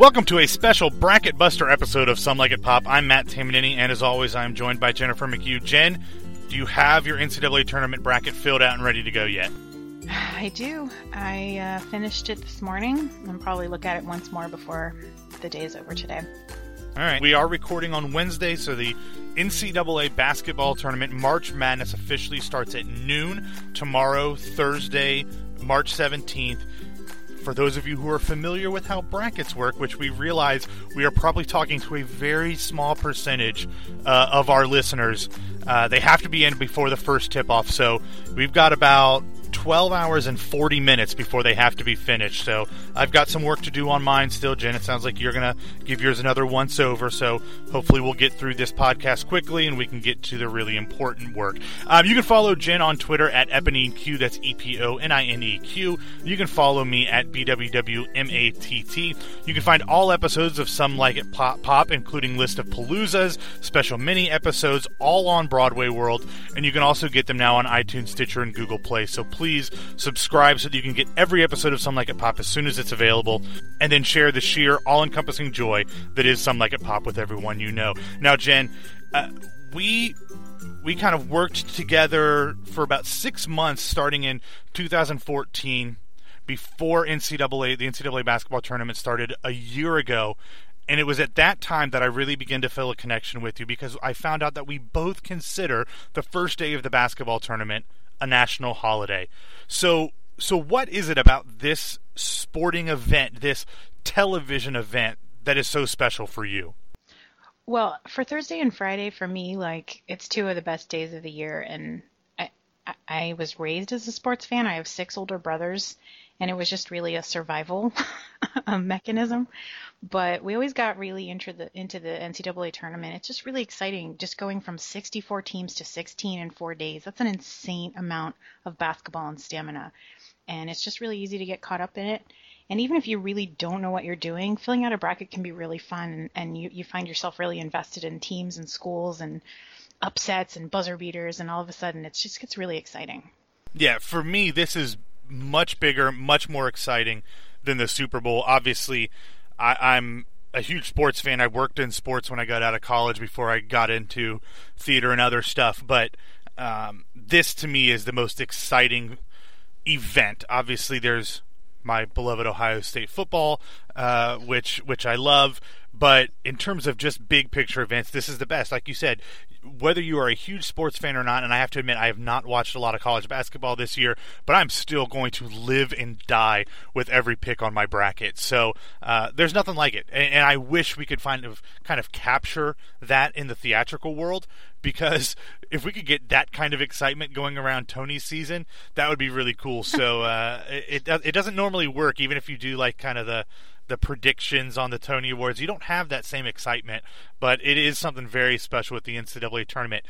Welcome to a special Bracket Buster episode of Some Like It Pop. I'm Matt Tamanini, and as always, I'm joined by Jennifer McHugh. Jen, do you have your NCAA tournament bracket filled out and ready to go yet? I do. I uh, finished it this morning. I'll probably look at it once more before the day is over today. All right. We are recording on Wednesday, so the NCAA basketball tournament March Madness officially starts at noon tomorrow, Thursday, March 17th for those of you who are familiar with how brackets work, which we realize we are probably talking to a very small percentage uh, of our listeners, uh, they have to be in before the first tip off. So we've got about 12 hours and 40 minutes before they have to be finished. So I've got some work to do on mine still, Jen. It sounds like you're going to give yours another once over. So hopefully we'll get through this podcast quickly and we can get to the really important work. Um, you can follow Jen on Twitter at EponineQ. That's E P O N I N E Q. You can follow me at BWWMATT. You can find all episodes of Some Like It Pop, Pop including list of Paloozas, special mini episodes, all on Broadway World. And you can also get them now on iTunes, Stitcher, and Google Play. So please subscribe so that you can get every episode of Some Like It Pop as soon as it's available, and then share the sheer, all encompassing joy that is Some Like It Pop with everyone you know. Now, Jen, uh, we we kind of worked together for about six months starting in 2014 before NCAA the NCAA basketball tournament started a year ago and it was at that time that I really began to feel a connection with you because I found out that we both consider the first day of the basketball tournament a national holiday. So so what is it about this sporting event, this television event that is so special for you? Well, for Thursday and Friday, for me, like it's two of the best days of the year, and I, I was raised as a sports fan. I have six older brothers, and it was just really a survival um, mechanism. But we always got really into the into the NCAA tournament. It's just really exciting, just going from 64 teams to 16 in four days. That's an insane amount of basketball and stamina, and it's just really easy to get caught up in it. And even if you really don't know what you're doing, filling out a bracket can be really fun, and you you find yourself really invested in teams and schools and upsets and buzzer beaters, and all of a sudden it just gets really exciting. Yeah, for me, this is much bigger, much more exciting than the Super Bowl. Obviously, I, am a huge sports fan. I worked in sports when I got out of college before I got into theater and other stuff. But um, this to me is the most exciting event. Obviously, there's my beloved Ohio State football, uh, which which I love. But in terms of just big picture events, this is the best. Like you said, whether you are a huge sports fan or not, and I have to admit, I have not watched a lot of college basketball this year, but I'm still going to live and die with every pick on my bracket. So uh, there's nothing like it, and, and, I wish we could find of kind of capture that in the theatrical world because if we could get that kind of excitement going around Tony's season, that would be really cool. So uh, it, it doesn't normally work, even if you do like kind of the the predictions on the Tony Awards. You don't have that same excitement, but it is something very special with the NCAA tournament.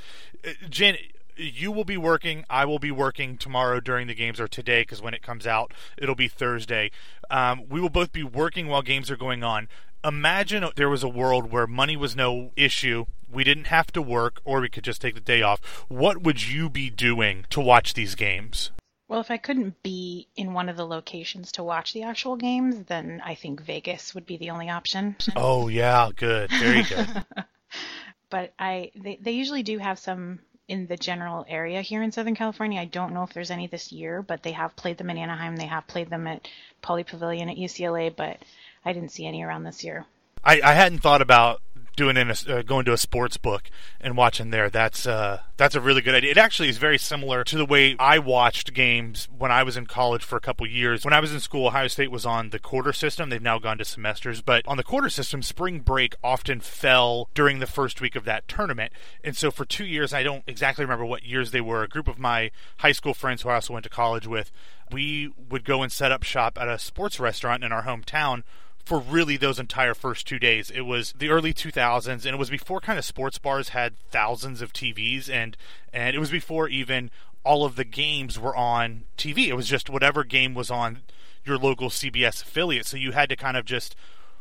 Uh, Jen, you will be working. I will be working tomorrow during the games or today because when it comes out, it'll be Thursday. Um, we will both be working while games are going on. Imagine there was a world where money was no issue. We didn't have to work, or we could just take the day off. What would you be doing to watch these games? Well, if I couldn't be in one of the locations to watch the actual games, then I think Vegas would be the only option. Oh yeah, good, very good. but I they they usually do have some in the general area here in Southern California. I don't know if there's any this year, but they have played them in Anaheim. They have played them at Pauley Pavilion at UCLA, but I didn't see any around this year. I, I hadn't thought about doing in a, uh, going to a sports book and watching there. That's uh, that's a really good idea. It actually is very similar to the way I watched games when I was in college for a couple years. When I was in school, Ohio State was on the quarter system. They've now gone to semesters, but on the quarter system, spring break often fell during the first week of that tournament. And so for two years, I don't exactly remember what years they were. A group of my high school friends who I also went to college with, we would go and set up shop at a sports restaurant in our hometown for really those entire first two days. It was the early 2000s, and it was before kind of sports bars had thousands of TVs, and and it was before even all of the games were on TV. It was just whatever game was on your local CBS affiliate. So you had to kind of just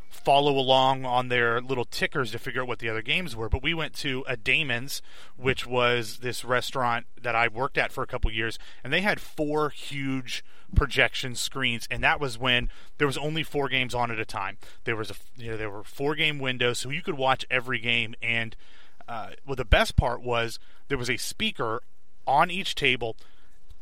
follow along on their little tickers to figure out what the other games were. But we went to a Damon's, which was this restaurant that I worked at for a couple years, and they had four huge projection screens, and that was when there was only four games on at a time. There was a you know there were four game windows, so you could watch every game. And uh, well, the best part was there was a speaker on each table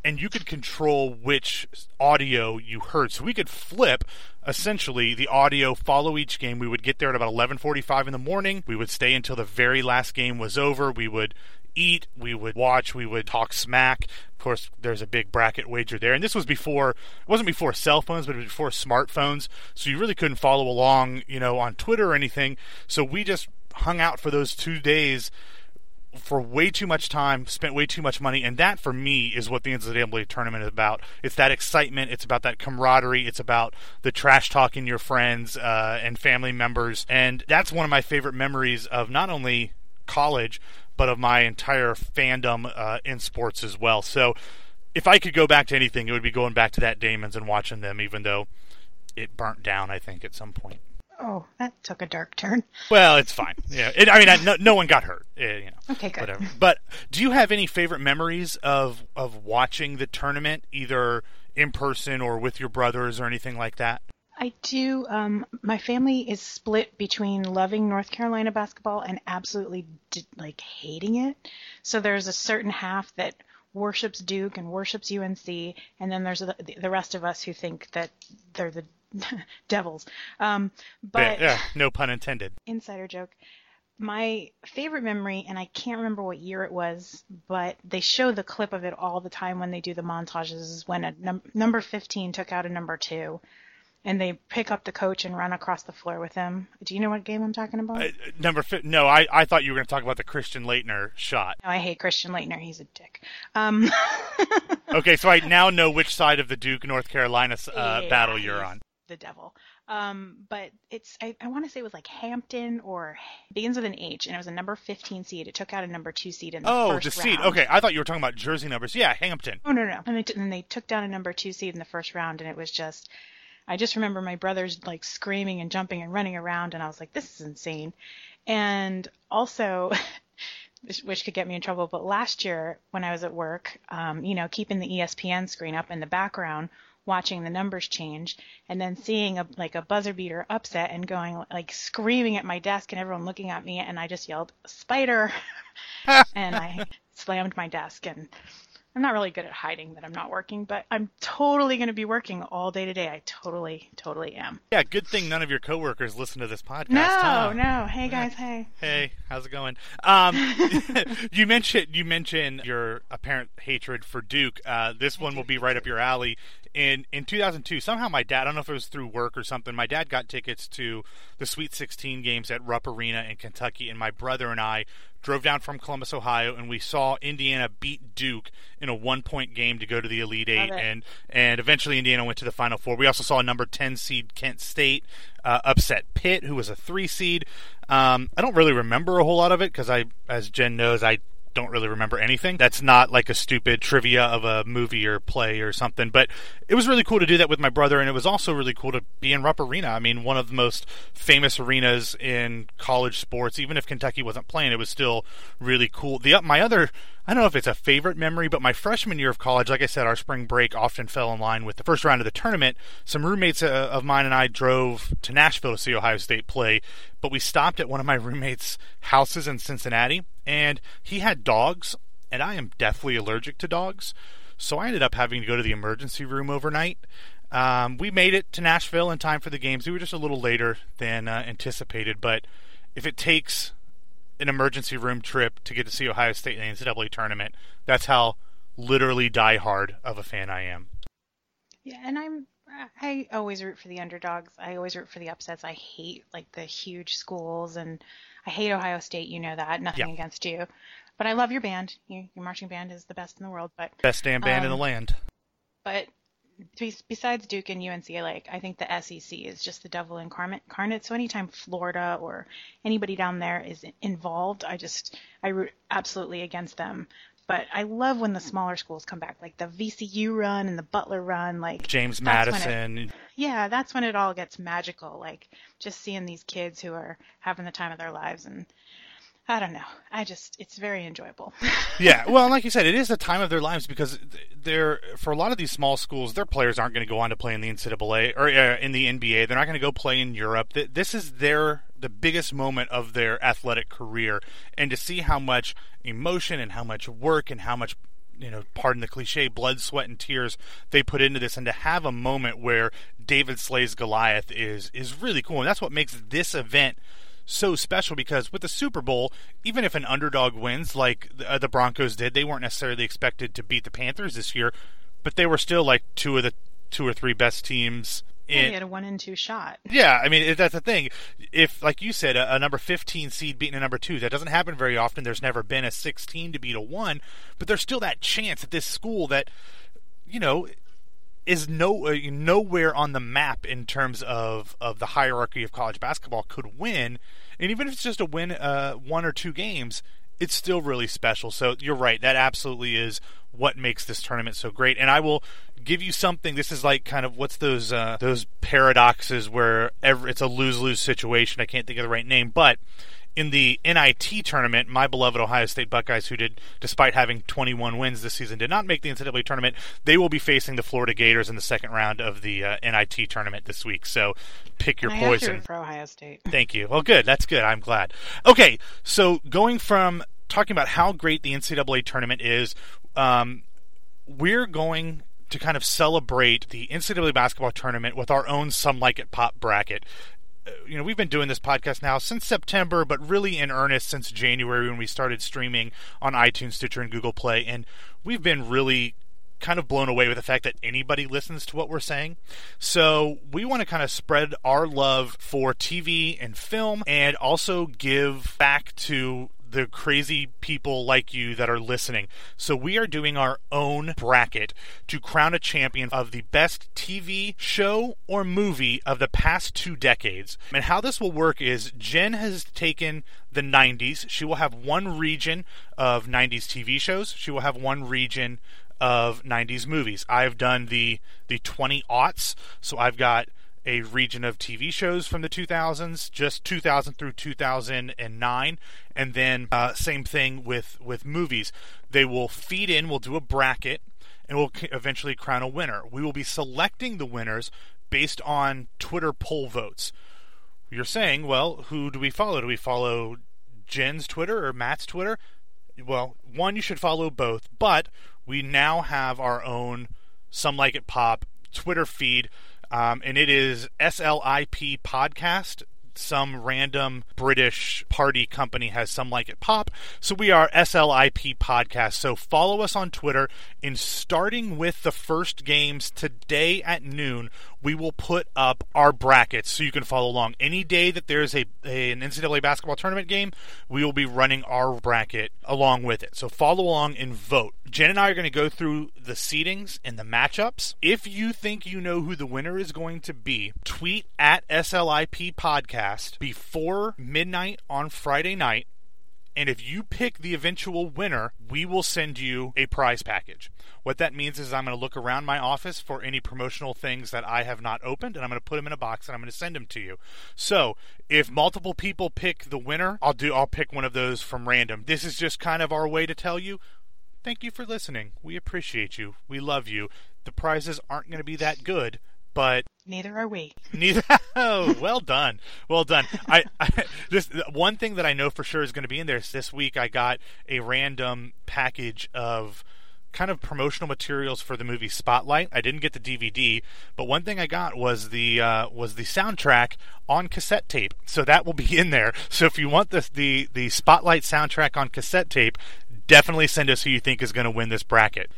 and you could control which audio you heard. So we could flip essentially the audio, follow each game. We would get there at about 11:45 in the morning. We would stay until the very last game was over. We would eat, we would watch, we would talk smack. Of course, there's a big bracket wager there. And this was before, it wasn't before cell phones, but it was before smartphones. So you really couldn't follow along, you know, on Twitter or anything. So we just hung out for those two days for way too much time, spent way too much money, and that for me is what the NCAA tournament is about. It's that excitement, it's about that camaraderie, it's about the trash talking your friends uh, and family members, and that's one of my favorite memories of not only college but of my entire fandom uh, in sports as well. So, if I could go back to anything, it would be going back to that Damon's and watching them, even though it burnt down. I think at some point. Oh, that took a dark turn. Well, it's fine. Yeah, it, I mean, I, no, no one got hurt. Uh, you know, okay, good. Whatever. But do you have any favorite memories of of watching the tournament, either in person or with your brothers or anything like that? I do. Um, my family is split between loving North Carolina basketball and absolutely like hating it. So there's a certain half that worships Duke and worships UNC, and then there's the, the rest of us who think that they're the devils. Um, but yeah, yeah, no pun intended. Insider joke. My favorite memory, and I can't remember what year it was, but they show the clip of it all the time when they do the montages. Is when a num- number 15 took out a number two, and they pick up the coach and run across the floor with him. Do you know what game I'm talking about? Uh, number fi- no, I, I thought you were going to talk about the Christian Laettner shot. No, I hate Christian Laettner. He's a dick. Um. okay, so I now know which side of the Duke North Carolina uh, yeah, battle you're on the devil. Um, but it's I, I want to say it was like Hampton or begins with an H, and it was a number 15 seed. It took out a number two seed in the oh, first the seed. Okay, I thought you were talking about jersey numbers. Yeah, Hampton. Oh no no, and they, t- and they took down a number two seed in the first round, and it was just. I just remember my brothers like screaming and jumping and running around, and I was like, "This is insane." And also, which could get me in trouble. But last year, when I was at work, um, you know, keeping the ESPN screen up in the background watching the numbers change and then seeing a like a buzzer beater upset and going like screaming at my desk and everyone looking at me and I just yelled spider and I slammed my desk and I'm not really good at hiding that I'm not working, but I'm totally going to be working all day today. I totally, totally am. Yeah, good thing none of your coworkers listen to this podcast. No, huh? no. Hey guys, hey. Hey, how's it going? Um, you mentioned you mentioned your apparent hatred for Duke. Uh, this one will be right up your alley in in 2002 somehow my dad i don't know if it was through work or something my dad got tickets to the sweet 16 games at rupp arena in kentucky and my brother and i drove down from columbus ohio and we saw indiana beat duke in a one point game to go to the elite eight and and eventually indiana went to the final four. We also saw a number 10 seed kent state uh, upset pitt who was a three seed. Um, i don't really remember a whole lot of it because i as jen knows i don't really remember anything. That's not like a stupid trivia of a movie or play or something. But it was really cool to do that with my brother, and it was also really cool to be in Rupp Arena. I mean, one of the most famous arenas in college sports. Even if Kentucky wasn't playing, it was still really cool. The my other I don't know if it's a favorite memory, but my freshman year of college, like I said, our spring break often fell in line with the first round of the tournament. Some roommates uh, of mine and I drove to Nashville to see Ohio State play, but we stopped at one of my roommates' houses in Cincinnati, and he had dogs, and I am deathly allergic to dogs. So I ended up having to go to the emergency room overnight. Um, we made it to Nashville in time for the games. We were just a little later than uh, anticipated, but if it takes an emergency room trip to get to see Ohio State in the NCAA tournament. That's how literally die-hard of a fan I am. Yeah, and I'm I always root for the underdogs. I always root for the upsets. I hate like the huge schools, and I hate Ohio State. You know that. Nothing yeah. against you, but I love your band. Your, your marching band is the best in the world. But best damn band um, in the um, land. But besides Duke and UNC, like I think the SEC is just the devil incarnate. So anytime Florida or anybody down there is involved, I just I root absolutely against them. But I love when the smaller schools come back, like the VCU run and the Butler run, like James when it- Madison. yeah, that's when it all gets magical. Like just seeing these kids who are having the time of their lives, and I don't know. I just it's very enjoyable. yeah, well, like you said, it is the time of their lives because they're for a lot of these small schools, their players aren't going to go on to play in the NCAA or uh, in the NBA. They're not going to go play in Europe. This is their the biggest moment of their athletic career, and to see how much emotion and how much work and how much you know, pardon the cliche, blood, sweat, and tears they put into this, and to have a moment where David slays Goliath is is really cool, and that's what makes this event so special because with the Super Bowl, even if an underdog wins like the, uh, the Broncos did, they weren't necessarily expected to beat the Panthers this year, but they were still like two of the two or three best teams. In, he had a one and two shot. yeah, I mean it- that's the thing. If, like you said, a, a number 15 seed beating a number two, that doesn't happen very often. There's never been a 16 to beat a one, but there's still that chance at this school that, you know, is no uh, nowhere on the map in terms of of the hierarchy of college basketball could win, and even if it's just a win, uh, one or two games, it's still really special. So you're right, that absolutely is what makes this tournament so great. And I will give you something. This is like kind of what's those uh, those paradoxes where every, it's a lose lose situation. I can't think of the right name, but in the NIT tournament, my beloved Ohio State Buckeyes, who did, despite having 21 wins this season, did not make the NCAA tournament. They will be facing the Florida Gators in the second round of the uh, NIT tournament this week. So pick your I poison. for Ohio State. Thank you. Well, good. That's good. I'm glad. Okay, so going from talking about how great the NCAA tournament is, um, we're going to kind of celebrate the NCAA basketball tournament with our own Some Like It Pop bracket. You know, we've been doing this podcast now since September, but really in earnest since January when we started streaming on iTunes, Stitcher, and Google Play. And we've been really kind of blown away with the fact that anybody listens to what we're saying. So we want to kind of spread our love for TV and film and also give back to the crazy people like you that are listening. So we are doing our own bracket to crown a champion of the best TV show or movie of the past two decades. And how this will work is Jen has taken the 90s. She will have one region of 90s TV shows. She will have one region of 90s movies. I've done the the 20 aughts, so I've got a region of TV shows from the 2000s, just 2000 through 2009, and then uh, same thing with with movies. They will feed in. We'll do a bracket, and we'll eventually crown a winner. We will be selecting the winners based on Twitter poll votes. You're saying, well, who do we follow? Do we follow Jen's Twitter or Matt's Twitter? Well, one, you should follow both, but we now have our own Some Like It Pop Twitter feed, um, and it is SLIP Podcast. Some random British party company has Some Like It Pop. So we are SLIP Podcast. So follow us on Twitter. And starting with the first games today at noon, we will put up our brackets so you can follow along. Any day that there's a, a an NCAA basketball tournament game, we will be running our bracket along with it. So follow along and vote. Jen and I are going to go through the seedings and the matchups. If you think you know who the winner is going to be, tweet at SLIP Podcast before midnight on Friday night. And if you pick the eventual winner, we will send you a prize package. What that means is I'm going to look around my office for any promotional things that I have not opened, and I'm going to put them in a box and I'm going to send them to you. So if multiple people pick the winner, I'll do I'll pick one of those from random. This is just kind of our way to tell you thank you for listening. We appreciate you. We love you. The prizes aren't going to be that good, but Neither are we. Neither. Oh, well done. Well done. I, I this one thing that I know for sure is going to be in there is this week. I got a random package of kind of promotional materials for the movie Spotlight. I didn't get the DVD, but one thing I got was the uh, was the soundtrack on cassette tape. So that will be in there. So if you want the the the Spotlight soundtrack on cassette tape, definitely send us who you think is going to win this bracket.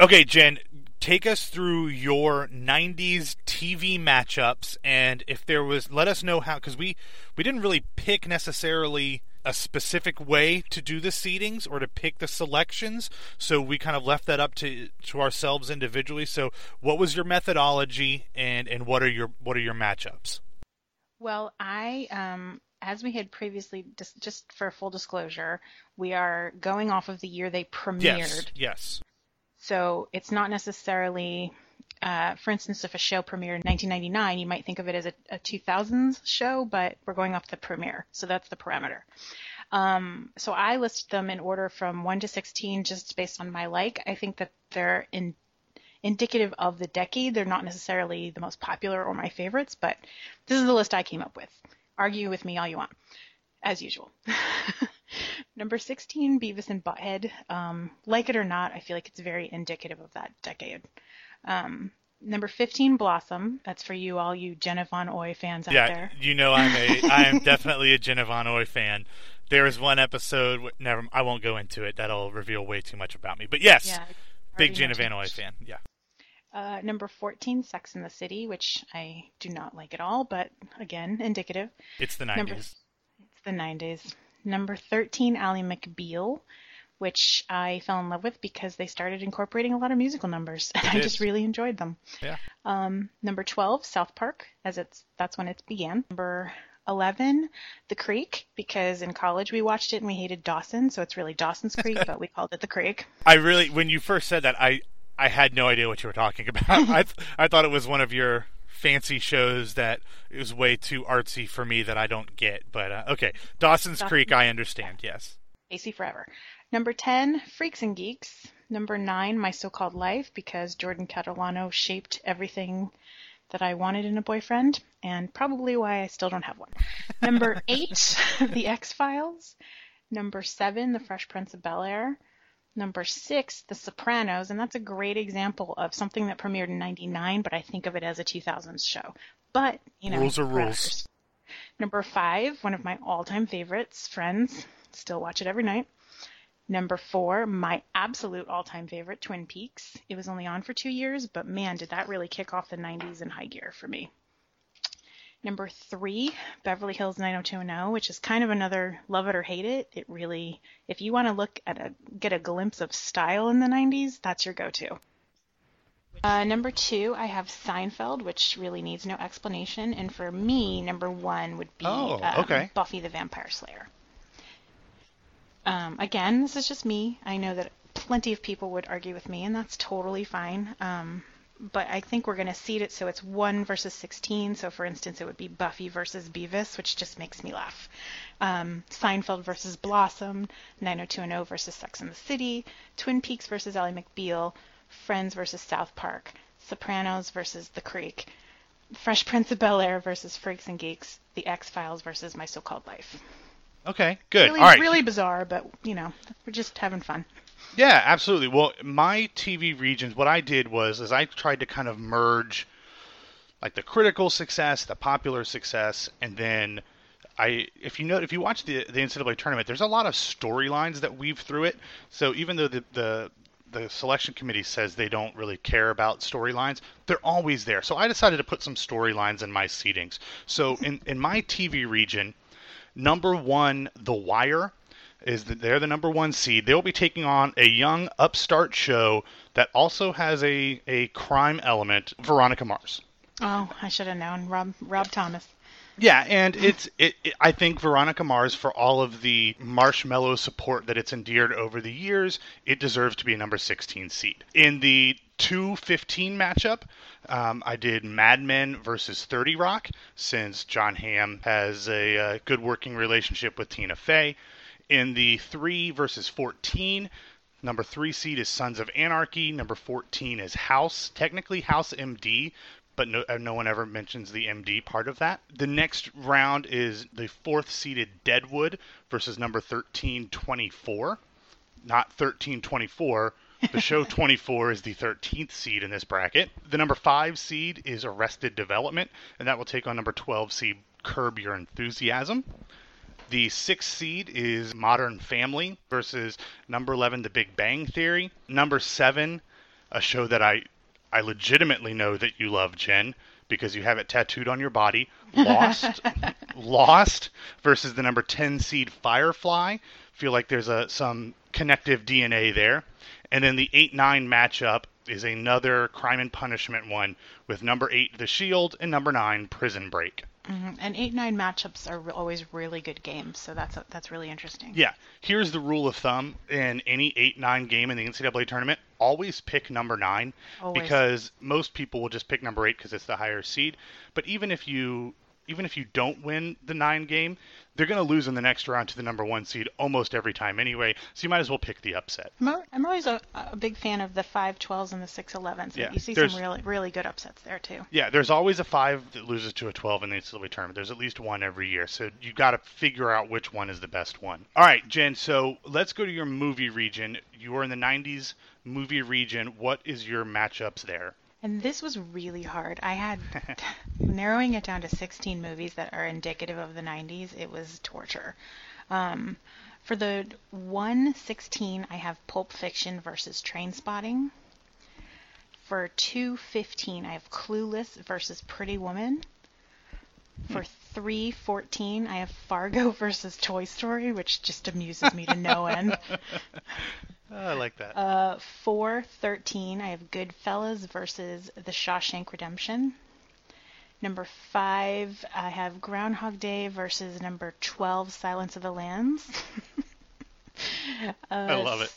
Okay, Jen, take us through your 90s TV matchups and if there was let us know how cuz we we didn't really pick necessarily a specific way to do the seedings or to pick the selections so we kind of left that up to to ourselves individually so what was your methodology and and what are your what are your matchups Well, I um as we had previously, just, just for full disclosure, we are going off of the year they premiered. Yes. Yes. So it's not necessarily, uh, for instance, if a show premiered in 1999, you might think of it as a, a 2000s show, but we're going off the premiere. So that's the parameter. Um, so I list them in order from 1 to 16 just based on my like. I think that they're in, indicative of the decade. They're not necessarily the most popular or my favorites, but this is the list I came up with. Argue with me all you want, as usual. Number 16, Beavis and Butthead. Um, like it or not, I feel like it's very indicative of that decade. Um, number 15, Blossom. That's for you, all you Von Oy fans out there. Yeah, you know I'm a I am definitely a Von Oy fan. There is one episode. Never. I won't go into it. That'll reveal way too much about me. But yes, Yeah, big Van Oy fan. Yeah. Uh, number 14, Sex in the City, which I do not like at all, but again, indicative. It's the Number- 90s. It's the 90s. Number 13, Ally McBeal, which I fell in love with because they started incorporating a lot of musical numbers, and I did. just really enjoyed them. Yeah. Um, number 12, South Park, as it's that's when it began. Number 11, The Creek, because in college we watched it and we hated Dawson, so it's really Dawson's Creek, but we called it The Creek. I really, when you first said that, I I had no idea what you were talking about. I th- I thought it was one of your fancy shows that is way too artsy for me that I don't get. But uh, okay, Dawson's Dawson's Creek, I understand. Yes. Pacey Forever. Number 10, Freaks and Geeks. Number 9, My So-Called Life, because Jordan Catalano shaped everything that I wanted in a boyfriend, and probably why I still don't have one. Number 8, The X-Files. Number 7, The Fresh Prince of Bel-Air. Number 6, The Sopranos, and that's a great example of something that premiered in 99, but I think of it as a 2000s show. But, you know, Rules are rules. Number 5, one of my all-time favorites, Friends. Still watch it every night. Number four, my absolute all time favorite, Twin Peaks. It was only on for two years, but man, did that really kick off the 90s in high gear for me. Number three, Beverly Hills 90210, which is kind of another love it or hate it. It really, if you want to look at a, get a glimpse of style in the 90s, that's your go to. Uh, number two, I have Seinfeld, which really needs no explanation. And for me, number one would be Oh, um, okay. Buffy the Vampire Slayer. Um, again, this is just me. I know that plenty of people would argue with me, and that's totally fine. Um, but I think we're going to seed it so it's 1 versus 16. So, for instance, it would be Buffy versus Beavis, which just makes me laugh. Um, Seinfeld versus Blossom, 90210 versus Sex and the City, Twin Peaks versus Ally McBeal, Friends versus South Park, Sopranos versus The Creek, Fresh Prince of Bel Air versus Freaks and Geeks, The X Files versus My So Called Life. Okay. Good. Really, All right. really bizarre, but you know, we're just having fun. Yeah, absolutely. Well, my TV regions, what I did was, is I tried to kind of merge, like the critical success, the popular success, and then I, if you know, if you watch the the NCAA tournament, there's a lot of storylines that weave through it. So even though the the the selection committee says they don't really care about storylines, they're always there. So I decided to put some storylines in my seedings. So in in my TV region, number one, The Wire is that they're the number one seed. They'll be taking on a young upstart show that also has a, a crime element, Veronica Mars. Oh, I should have known. Rob Rob Thomas. Yeah, and it's it, it. I think Veronica Mars, for all of the marshmallow support that it's endeared over the years, it deserves to be a number 16 seed. In the 215 matchup, um, I did Mad Men versus 30 Rock, since Jon Hamm has a, uh good working relationship with Tina Fey. In the 3 versus 14, Number three seed is Sons of Anarchy. Number 14 is House. Technically House MD, but no, uh, no one ever mentions the MD part of that. The next round is the fourth seeded Deadwood versus number 1324. Not 1324. The show 24 is the 13th seed in this bracket. The number 5 seed is Arrested Development, and that will take on number 12 seed Curb Your Enthusiasm. The sixth seed is Modern Family versus number 11, The Big Bang Theory. Number seven, a show that I, I legitimately know that you love, Jen, because you have it tattooed on your body. Lost, Lost versus the number 10 seed Firefly. Feel like there's a some connective DNA there. And then the 8 9 matchup is another crime and punishment one with number 8, The Shield, and number 9, Prison Break. Mhm. And eight nine matchups are re- always really good games, so that's that's really interesting. Yeah. Here's the rule of thumb in any 8 9 game in the NCAA tournament always pick number 9 Always. because most people will just pick number 8 because it's the higher seed. But even if you even if you don't win the 9 game, they're going to lose in the next round to the number 1 seed almost every time anyway. So you might as well pick the upset. I'm, always a, a big fan of the five twelves and the six elevens. Yeah, You see some really really good upsets there too. Yeah, there's always a 5 that loses to a 12 in the NCAA tournament. There's at least one every year. So you got to figure out which one is the best one. All right, Jen, so let's go to your movie region. You are in the 90s movie region. What is your matchups there? And this was really hard. I had narrowing it down to 16 movies that are indicative of the 90s. It was torture. Um, for the 116, I have Pulp Fiction versus Trainspotting. For 215, I have Clueless versus Pretty Woman. For 314, I have Fargo versus Toy Story, which just amuses me to no end. Oh, I like that. Uh, 413, I have Goodfellas versus The Shawshank Redemption. Number 5, I have Groundhog Day versus number 12, Silence of the Lambs. uh, I love it.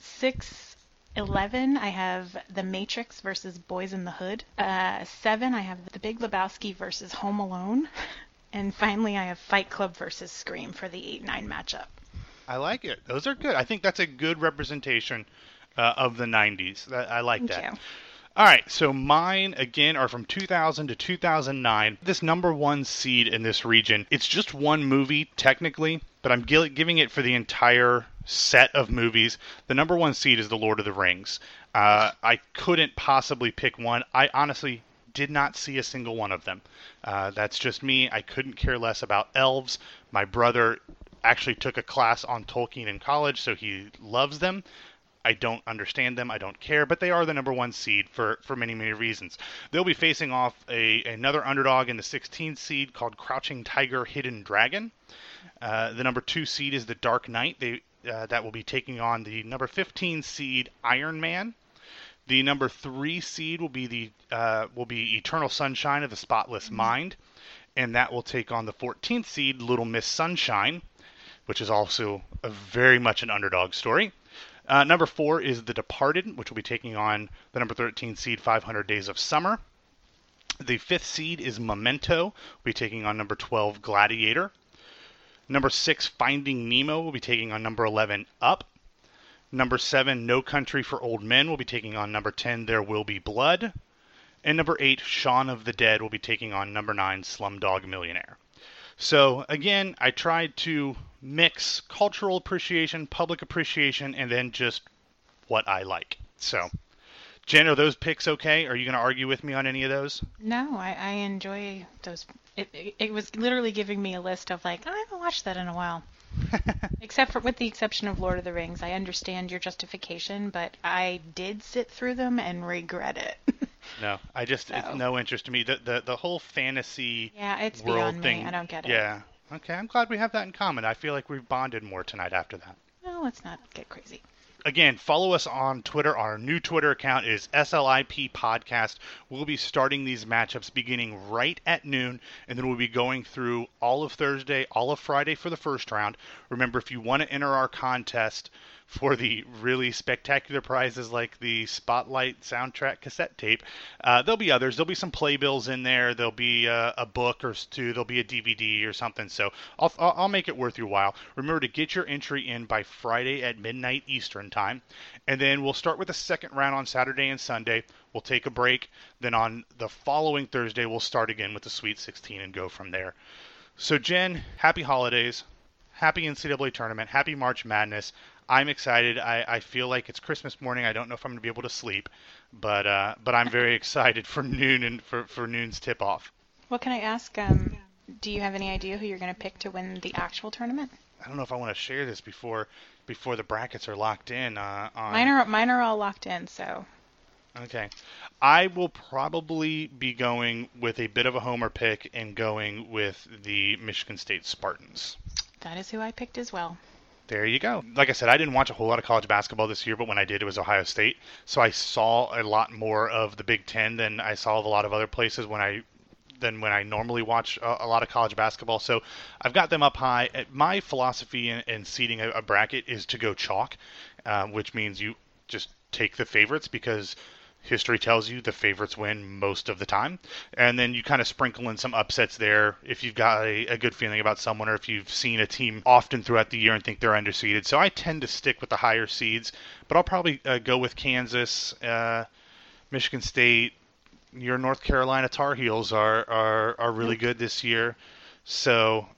611, I have The Matrix versus Boyz n the Hood. Uh, 7, I have The Big Lebowski versus Home Alone. And finally, I have Fight Club versus Scream for the 8 9 matchup. I like it. Those are good. I think that's a good representation uh, of the 90s. That, I like Thank that. you. All right, so mine again are from 2000 to 2009. This number one seed in this region, it's just one movie technically, but I'm gi- giving it for the entire set of movies. The number one seed is The Lord of the Rings. Uh, I couldn't possibly pick one. I honestly did not see a single one of them. Uh, that's just me. I couldn't care less about elves. My brother actually took a class on Tolkien in college, so he loves them. I don't understand them. I don't care, but they are the number one seed for, for many, many reasons. They'll be facing off a another underdog in the 16th seed called Crouching Tiger, Hidden Dragon. Uh, the number two seed is the Dark Knight. They uh, that will be taking on the number 15 seed Iron Man. The number three seed will be the uh, will be Eternal Sunshine of the Spotless Mind, and that will take on the 14th seed Little Miss Sunshine, which is also a very much an underdog story. Uh, number four is The Departed, which will be taking on the number 13 seed 500 Days of Summer. The fifth seed is Memento, will be taking on number 12 Gladiator. Number six, Finding Nemo, will be taking on number 11 Up. Number seven, No Country for Old Men, will be taking on number 10 There Will Be Blood. And number eight, Shaun of the Dead, will be taking on number nine Slumdog Millionaire. So again, I tried to mix cultural appreciation, public appreciation, and then just what I like. So, Jen, are those picks okay? Are you going to argue with me on any of those? No, I, I enjoy those. It, it, it was literally giving me a list of like, I haven't watched that in a while. Except for, with the exception of Lord of the Rings, I understand your justification, but I did sit through them and regret it. No, I just it's no interest to me. The the the whole fantasy yeah, it's world beyond thing. me. I don't get it. Yeah. Okay, I'm glad we have that in common. I feel like we've bonded more tonight after that. No, let's not get crazy. Again, follow us on Twitter. Our new Twitter account is SLIP Podcast. We'll be starting these matchups beginning right at noon, and then we'll be going through all of Thursday, all of Friday for the first round. Remember, if you want to enter our contest for the really spectacular prizes like the Spotlight soundtrack cassette tape, uh, there'll be others. There'll be some playbills in there. There'll be uh, a book or two. There'll be a DVD or something. So I'll, I'll I'll make it worth your while. Remember to get your entry in by Friday at midnight Eastern time, and then we'll start with the second round on Saturday and Sunday. We'll take a break. Then on the following Thursday, we'll start again with the Sweet 16 and go from there. So Jen, happy holidays, happy NCAA tournament, happy March Madness. I'm excited. I, I feel like it's Christmas morning. I don't know if I'm going to be able to sleep, but uh, but I'm very excited for noon and for, for noon's tip off. Well, can I ask, um, do you have any idea who you're going to pick to win the actual tournament? I don't know if I want to share this before before the brackets are locked in. Uh, on, Mine are mine are all locked in, so Okay. I will probably be going with a bit of a homer pick and going with the Michigan State Spartans. that is who I picked as well. There you go. Like I said, I didn't watch a whole lot of college basketball this year, but when I did, it was Ohio State. So I saw a lot more of the Big Ten than I saw of a lot of other places when I than when I normally watch a, a lot of college basketball. So I've got them up high. Uh, my philosophy in, in seeding a, a, bracket is to go chalk, uh, which means you just take the favorites because history tells you the favorites win most of the time. And then you kind of sprinkle in some upsets there if you've got a, a, good feeling about someone or if you've seen a team often throughout the year and think they're underseeded. So I tend to stick with the higher seeds, but I'll probably uh, go with Kansas, uh, Michigan State. Your North Carolina Tar Heels are, are, are really good this year. So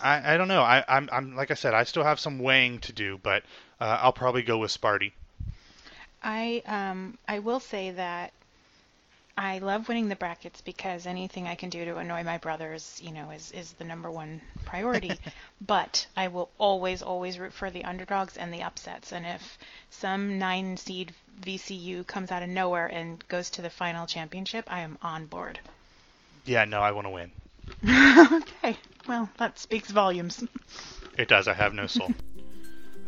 I, I don't know. I, I'm, I'm like I said, I still have some weighing to do, but uh, I'll probably go with Sparty. I um I will say that I love winning the brackets because anything I can do to annoy my brothers, you know, is is the number one priority. but I will always always root for the underdogs and the upsets. And if some nine seed VCU comes out of nowhere and goes to the final championship, I am on board. Yeah, no, I want to win. okay. Well, that speaks volumes. It does. I have no soul.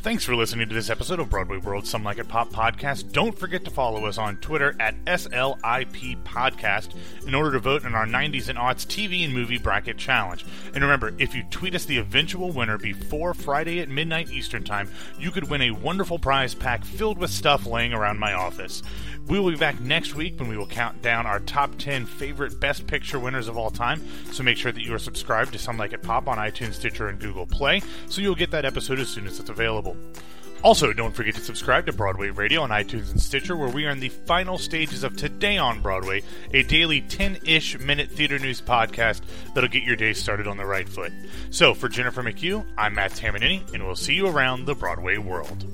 Thanks for listening to this episode of Broadway World Some Like It Pop podcast. Don't forget to follow us on Twitter at SLIP Podcast in order to vote in our 90s and aughts TV and movie bracket challenge. And remember, if you tweet us the eventual winner before Friday at midnight Eastern Time, you could win a wonderful prize pack filled with stuff laying around my office. We will be back next week when we will count down our top 10 favorite Best Picture winners of all time. So make sure that you are subscribed to Some Like It Pop on iTunes, Stitcher, and Google Play so you'll get that episode as soon as it's available. Also, don't forget to subscribe to Broadway Radio on iTunes and Stitcher, where we are in the final stages of Today on Broadway, a daily 10 ish minute theater news podcast that'll get your day started on the right foot. So, for Jennifer McHugh, I'm Matt Tamanini, and we'll see you around the Broadway world.